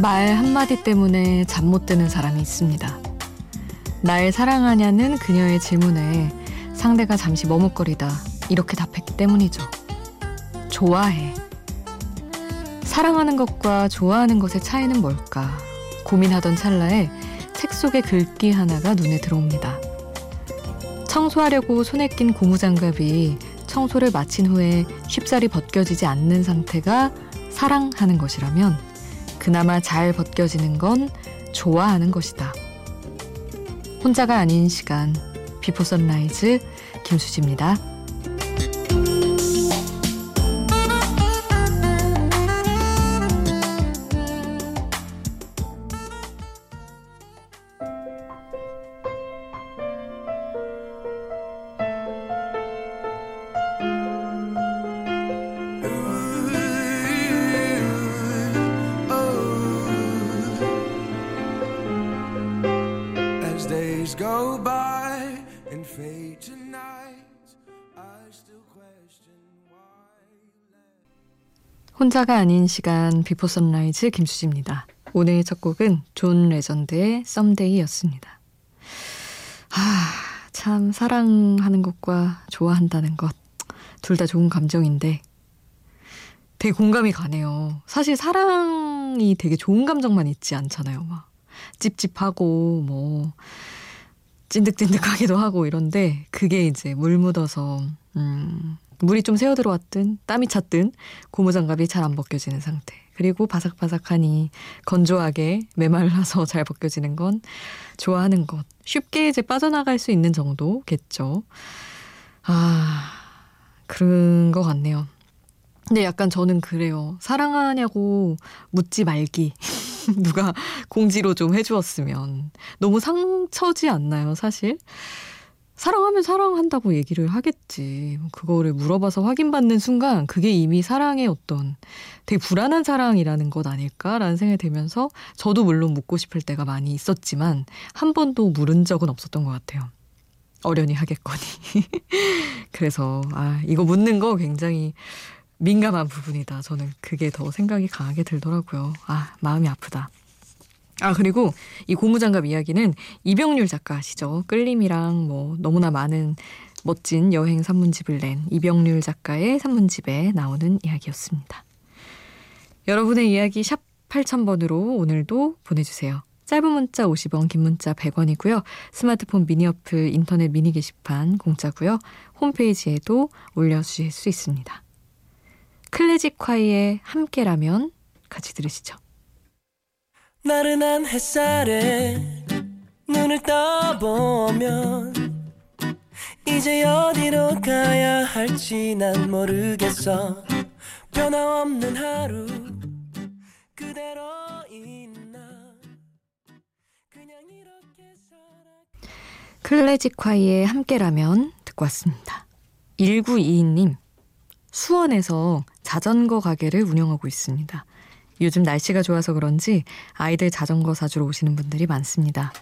말 한마디 때문에 잠 못 드는 사람이 있습니다. 날 사랑하냐는 그녀의 질문에 상대가 잠시 머뭇거리다 이렇게 답했기 때문이죠. 좋아해. 사랑하는 것과 좋아하는 것의 차이는 뭘까? 고민하던 찰나에 책 속의 글귀 하나가 눈에 들어옵니다. 청소하려고 손에 낀 고무장갑이 청소를 마친 후에 쉽사리 벗겨지지 않는 상태가 사랑하는 것이라면 그나마 잘 벗겨지는 건 좋아하는 것이다. 혼자가 아닌 시간 비포 선라이즈 김수지입니다. 혼자가 아닌 시간 비포 선라이즈 김수지입니다. 오늘의 첫 곡은 존 레전드의 Someday였습니다. 아, 참 사랑하는 것과 좋아한다는 것 둘 다 좋은 감정인데 되게 공감이 가네요. 사실 사랑이 되게 좋은 감정만 있지 않잖아요. 막 찝찝하고 뭐 찐득찐득하기도 하고 이런데 그게 이제 물 묻어서 음 물이 좀 새어 들어왔든 땀이 찼든 고무장갑이 잘 안 벗겨지는 상태. 그리고 바삭바삭하니 건조하게 메말라서 잘 벗겨지는 건 좋아하는 것. 쉽게 이제 빠져나갈 수 있는 정도겠죠. 아, 그런 것 같네요. 근데 약간 저는 그래요. 사랑하냐고 묻지 말기. 누가 공지로 좀 해주었으면. 너무 상처지 않나요, 사실? 사랑하면 사랑한다고 얘기를 하겠지. 그거를 물어봐서 확인받는 순간 그게 이미 사랑의 어떤 되게 불안한 사랑이라는 것 아닐까라는 생각이 들면서 저도 물론 묻고 싶을 때가 많이 있었지만 한 번도 물은 적은 없었던 것 같아요. 어련히 하겠거니. 그래서 아 이거 묻는 거 굉장히 민감한 부분이다. 저는 그게 더 생각이 강하게 들더라고요. 아, 마음이 아프다. 아, 그리고 이 고무장갑 이야기는 이병률 작가 아시죠? 끌림이랑 뭐 너무나 많은 멋진 여행 산문집을 낸 이병률 작가의 산문집에 나오는 이야기였습니다. 여러분의 이야기 샵 8000번으로 오늘도 보내주세요. 짧은 문자 50원, 긴 문자 100원이고요. 스마트폰 미니 어플, 인터넷 미니 게시판 공짜고요. 홈페이지에도 올려주실 수 있습니다. 클래식콰이의 함께라면 같이 들으시죠. 나른한 햇살에 눈을 떠보면 이제 어디로 가야 할지 난 모르겠어 변함없는 하루 그대로 클래식콰이의 함께라면 듣고 왔습니다. 1922님 수원에서 자전거 가게를 운영하고 있습니다. 요즘 날씨가 좋아서 그런지 아이들 자전거 사주러 오시는 분들이 많습니다.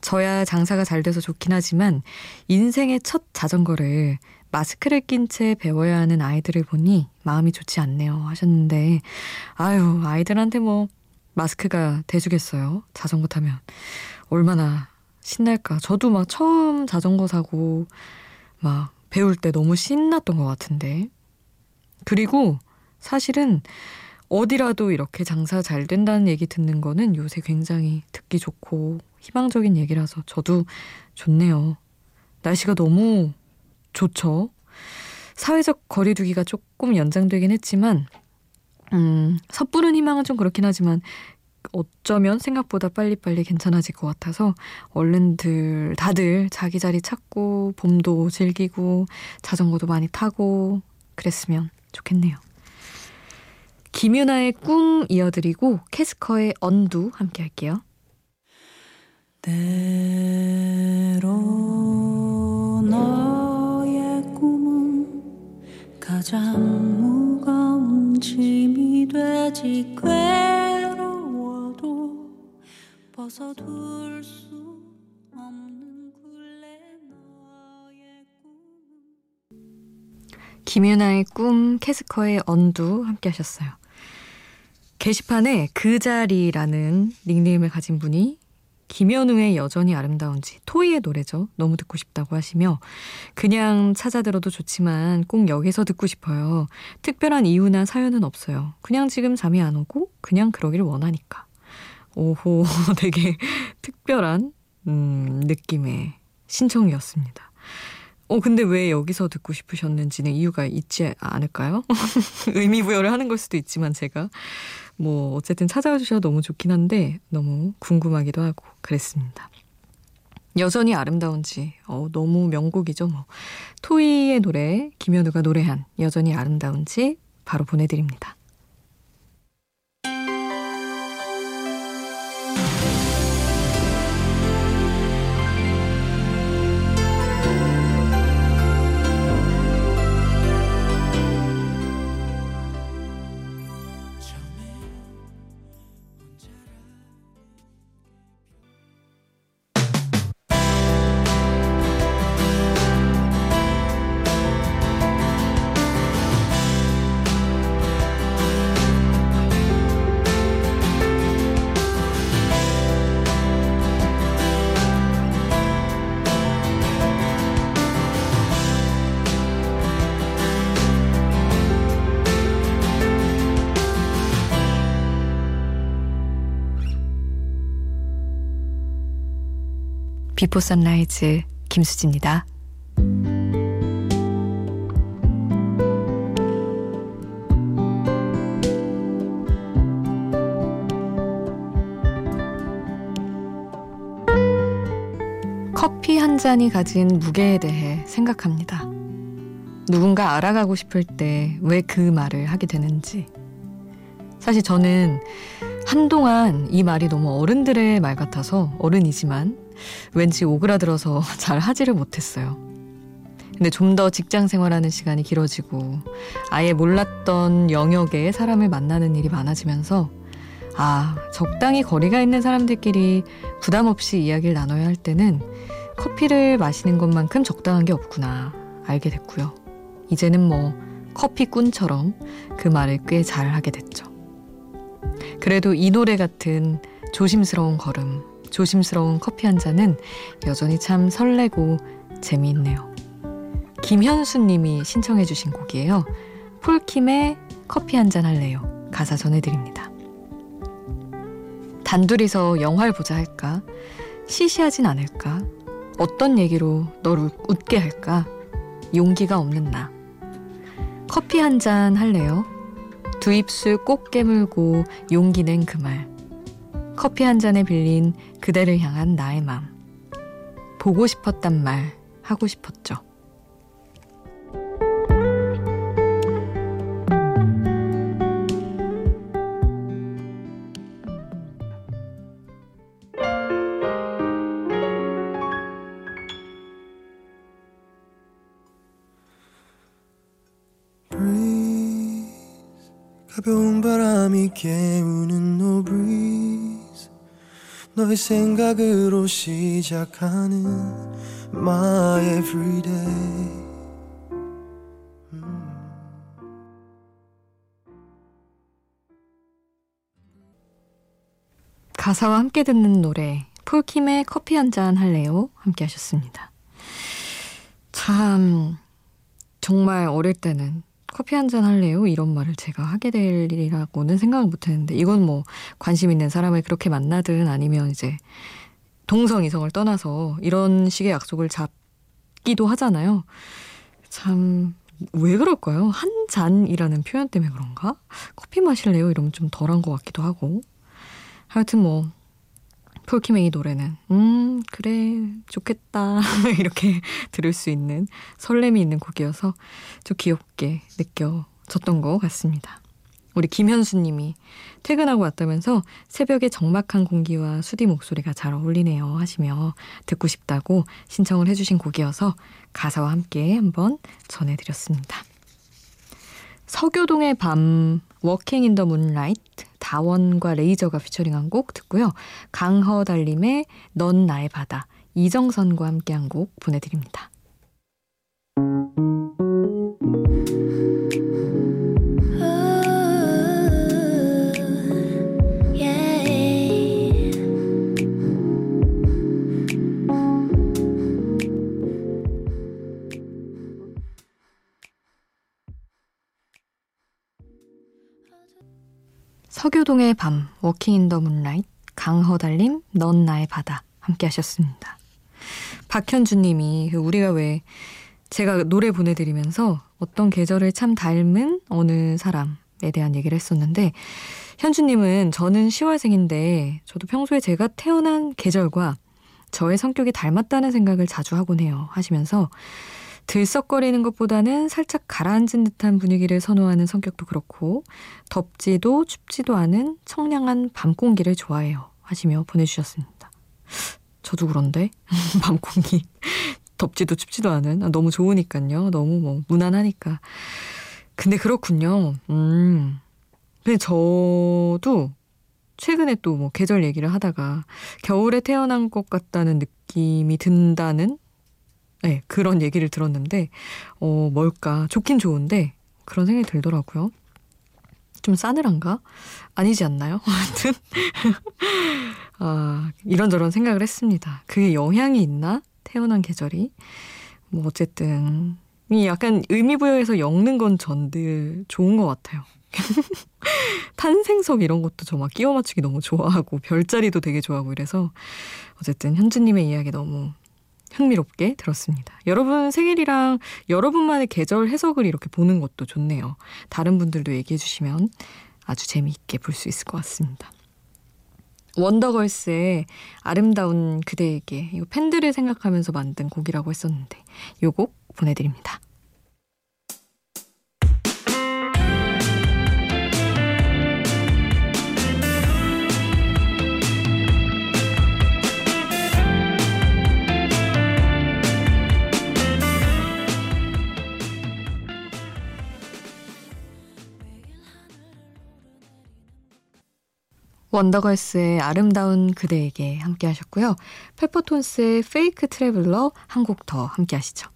저야 장사가 잘 돼서 좋긴 하지만 인생의 첫 자전거를 마스크를 낀 채 배워야 하는 아이들을 보니 마음이 좋지 않네요 하셨는데 아유 아이들한테 뭐 마스크가 돼주겠어요? 자전거 타면. 얼마나 신날까? 저도 막 처음 자전거 사고 막 배울 때 너무 신났던 것 같은데. 그리고 사실은 어디라도 이렇게 장사 잘 된다는 얘기 듣는 거는 요새 굉장히 듣기 좋고 희망적인 얘기라서 저도 좋네요. 날씨가 너무 좋죠. 사회적 거리두기가 조금 연장되긴 했지만, 음, 섣부른 희망은 좀 그렇긴 하지만, 어쩌면 생각보다 빨리빨리 괜찮아질 것 같아서 얼른들 다들 자기 자리 찾고 봄도 즐기고 자전거도 많이 타고 그랬으면 좋겠네요. 김유나의 꿈 이어드리고 캐스커의 언두 함께 할게요. 때로 너의 꿈은 가장 무거운 짐이 되지 괴로워도 벗어둘 수 없는 굴레 너의 꿈은 김유나의 꿈 캐스커의 언두 함께 하셨어요. 게시판에 그 자리라는 닉네임을 가진 분이 김현우의 여전히 아름다운지 토이의 노래죠. 너무 듣고 싶다고 하시며 그냥 찾아 들어도 좋지만 꼭 여기서 듣고 싶어요. 특별한 이유나 사연은 없어요. 그냥 지금 잠이 안 오고 그냥 그러길 원하니까. 오호 되게 특별한 음, 느낌의 신청이었습니다. 어 근데 왜 여기서 듣고 싶으셨는지는 이유가 있지 않을까요? 의미 부여를 하는 걸 수도 있지만 제가 뭐 어쨌든 찾아와 주셔서 너무 좋긴 한데 너무 궁금하기도 하고 그랬습니다. 여전히 아름다운지 어, 너무 명곡이죠 뭐 토이의 노래 김현우가 노래한 여전히 아름다운지 바로 보내드립니다. 비포 선라이즈 김수지입니다. 커피 한 잔이 가진 무게에 대해 생각합니다. 누군가 알아가고 싶을 때 왜 그 말을 하게 되는지. 사실 저는 한동안 이 말이 너무 어른들의 말 같아서 어른이지만 왠지 오그라들어서 잘 하지를 못했어요. 근데 좀 더 직장 생활하는 시간이 길어지고 아예 몰랐던 영역의 사람을 만나는 일이 많아지면서 아, 적당히 거리가 있는 사람들끼리 부담 없이 이야기를 나눠야 할 때는 커피를 마시는 것만큼 적당한 게 없구나 알게 됐고요. 이제는 뭐 커피꾼처럼 그 말을 꽤 잘 하게 됐죠. 그래도 이 노래 같은 조심스러운 걸음, 조심스러운 커피 한 잔은 여전히 참 설레고 재미있네요. 김현수 님이 신청해 주신 곡이에요. 폴킴의 커피 한 잔 할래요. 가사 전해드립니다. 단둘이서 영화를 보자 할까? 시시하진 않을까? 어떤 얘기로 너를 웃게 할까? 용기가 없는 나. 커피 한 잔 할래요? 두 입술 꼭 깨물고 용기 낸 그 말. 커피 한 잔에 빌린 그대를 향한 나의 맘. 보고 싶었단 말 하고 싶었죠. 가벼운 바람이 깨우는 breeze 너의 생각으로 시작하는 my everyday. 가사와 함께 듣는 노래 폴킴의 커피 한 잔 할래요? 함께 하셨습니다. 참 정말 어릴 때는 커피 한 잔 할래요? 이런 말을 제가 하게 될 일이라고는 생각을 못 했는데, 이건 뭐 관심 있는 사람을 그렇게 만나든 아니면 이제 동성 이성을 떠나서 이런 식의 약속을 잡기도 하잖아요. 참, 왜 그럴까요? 한 잔이라는 표현 때문에 그런가? 커피 마실래요? 이러면 좀 덜한 것 같기도 하고. 하여튼 뭐, 폴킴의 이 노래는 음 그래 좋겠다 이렇게 들을 수 있는 설렘이 있는 곡이어서 좀 귀엽게 느껴졌던 것 같습니다. 우리 김현수님이 퇴근하고 왔다면서 새벽에 적막한 공기와 수디 목소리가 잘 어울리네요 하시며 듣고 싶다고 신청을 해주신 곡이어서 가사와 함께 한번 전해드렸습니다. 서교동의 밤, Walking in the Moonlight, 다원과 레이저가 피처링한 곡 듣고요. 강허달님의 넌 나의 바다 이정선과 함께한 곡 보내드립니다. Oh, 서교동의 밤, Walking in the Moonlight, 강허달림, 넌 나의 바다 함께 하셨습니다. 박현주 님이 그 우리가 왜 제가 노래 보내드리면서 어떤 계절을 참 닮은 어느 사람에 대한 얘기를 했었는데 현주님은 저는 10월생인데 저도 평소에 제가 태어난 계절과 저의 성격이 닮았다는 생각을 자주 하곤 해요 하시면서 들썩거리는 것보다는 살짝 가라앉은 듯한 분위기를 선호하는 성격도 그렇고 덥지도 춥지도 않은 청량한 밤 공기를 좋아해요 하시며 보내주셨습니다. 저도 그런데 밤 공기 덥지도 춥지도 않은 아, 너무 좋으니까요. 너무 뭐 무난하니까. 근데 그렇군요. 음. 근데 저도 최근에 또 뭐 계절 얘기를 하다가 겨울에 태어난 것 같다는 느낌이 든다는 네, 그런 얘기를 들었는데 어 뭘까 좋긴 좋은데 그런 생각이 들더라고요. 좀 싸늘한가? 아니지 않나요? 아무튼 아, 이런저런 생각을 했습니다. 그게 영향이 있나? 태어난 계절이. 뭐 어쨌든 이 약간 의미 부여해서 엮는 건 전들 좋은 것 같아요. 탄생석 이런 것도 저 막 끼워 맞추기 너무 좋아하고 별자리도 되게 좋아하고 이래서 어쨌든 현주님의 이야기 너무 흥미롭게 들었습니다. 여러분 생일이랑 여러분만의 계절 해석을 이렇게 보는 것도 좋네요. 다른 분들도 얘기해 주시면 아주 재미있게 볼 수 있을 것 같습니다. 원더걸스의 아름다운 그대에게 이 팬들을 생각하면서 만든 곡이라고 했었는데 이곡 보내드립니다. 원더걸스의 아름다운 그대에게 함께 하셨고요. 페퍼톤스의 페이크 트래블러 한 곡 더 함께 하시죠.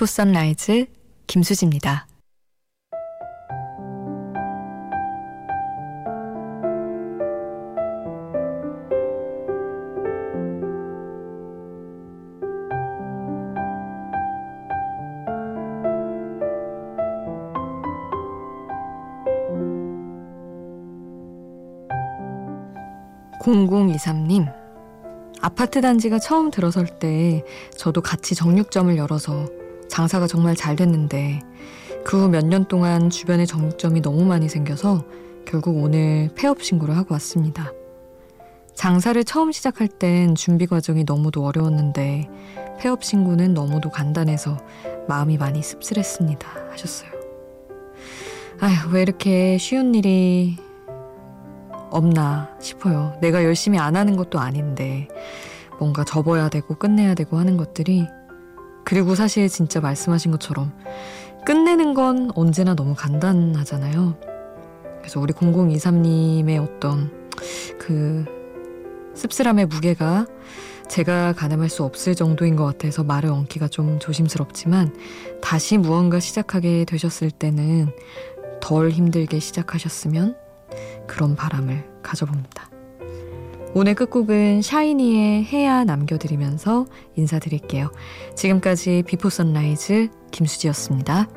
비포 선라이즈 김수지입니다. 공공이삼님 아파트 단지가 처음 들어설 때 저도 같이 정육점을 열어서 장사가 정말 잘 됐는데 그 후 몇 년 동안 주변에 정육점이 너무 많이 생겨서 결국 오늘 폐업 신고를 하고 왔습니다. 장사를 처음 시작할 땐 준비 과정이 너무도 어려웠는데 폐업 신고는 너무도 간단해서 마음이 많이 씁쓸했습니다. 하셨어요. 아휴, 왜 이렇게 쉬운 일이 없나 싶어요. 내가 열심히 안 하는 것도 아닌데 뭔가 접어야 되고 끝내야 되고 하는 것들이 그리고 사실 진짜 말씀하신 것처럼 끝내는 건 언제나 너무 간단하잖아요. 그래서 우리 0023님의 어떤 그 씁쓸함의 무게가 제가 가늠할 수 없을 정도인 것 같아서 말을 얹기가 좀 조심스럽지만 다시 무언가 시작하게 되셨을 때는 덜 힘들게 시작하셨으면 그런 바람을 가져봅니다. 오늘 끝곡은 샤이니의 해야 남겨드리면서 인사드릴게요. 지금까지 비포 선라이즈 김수지였습니다.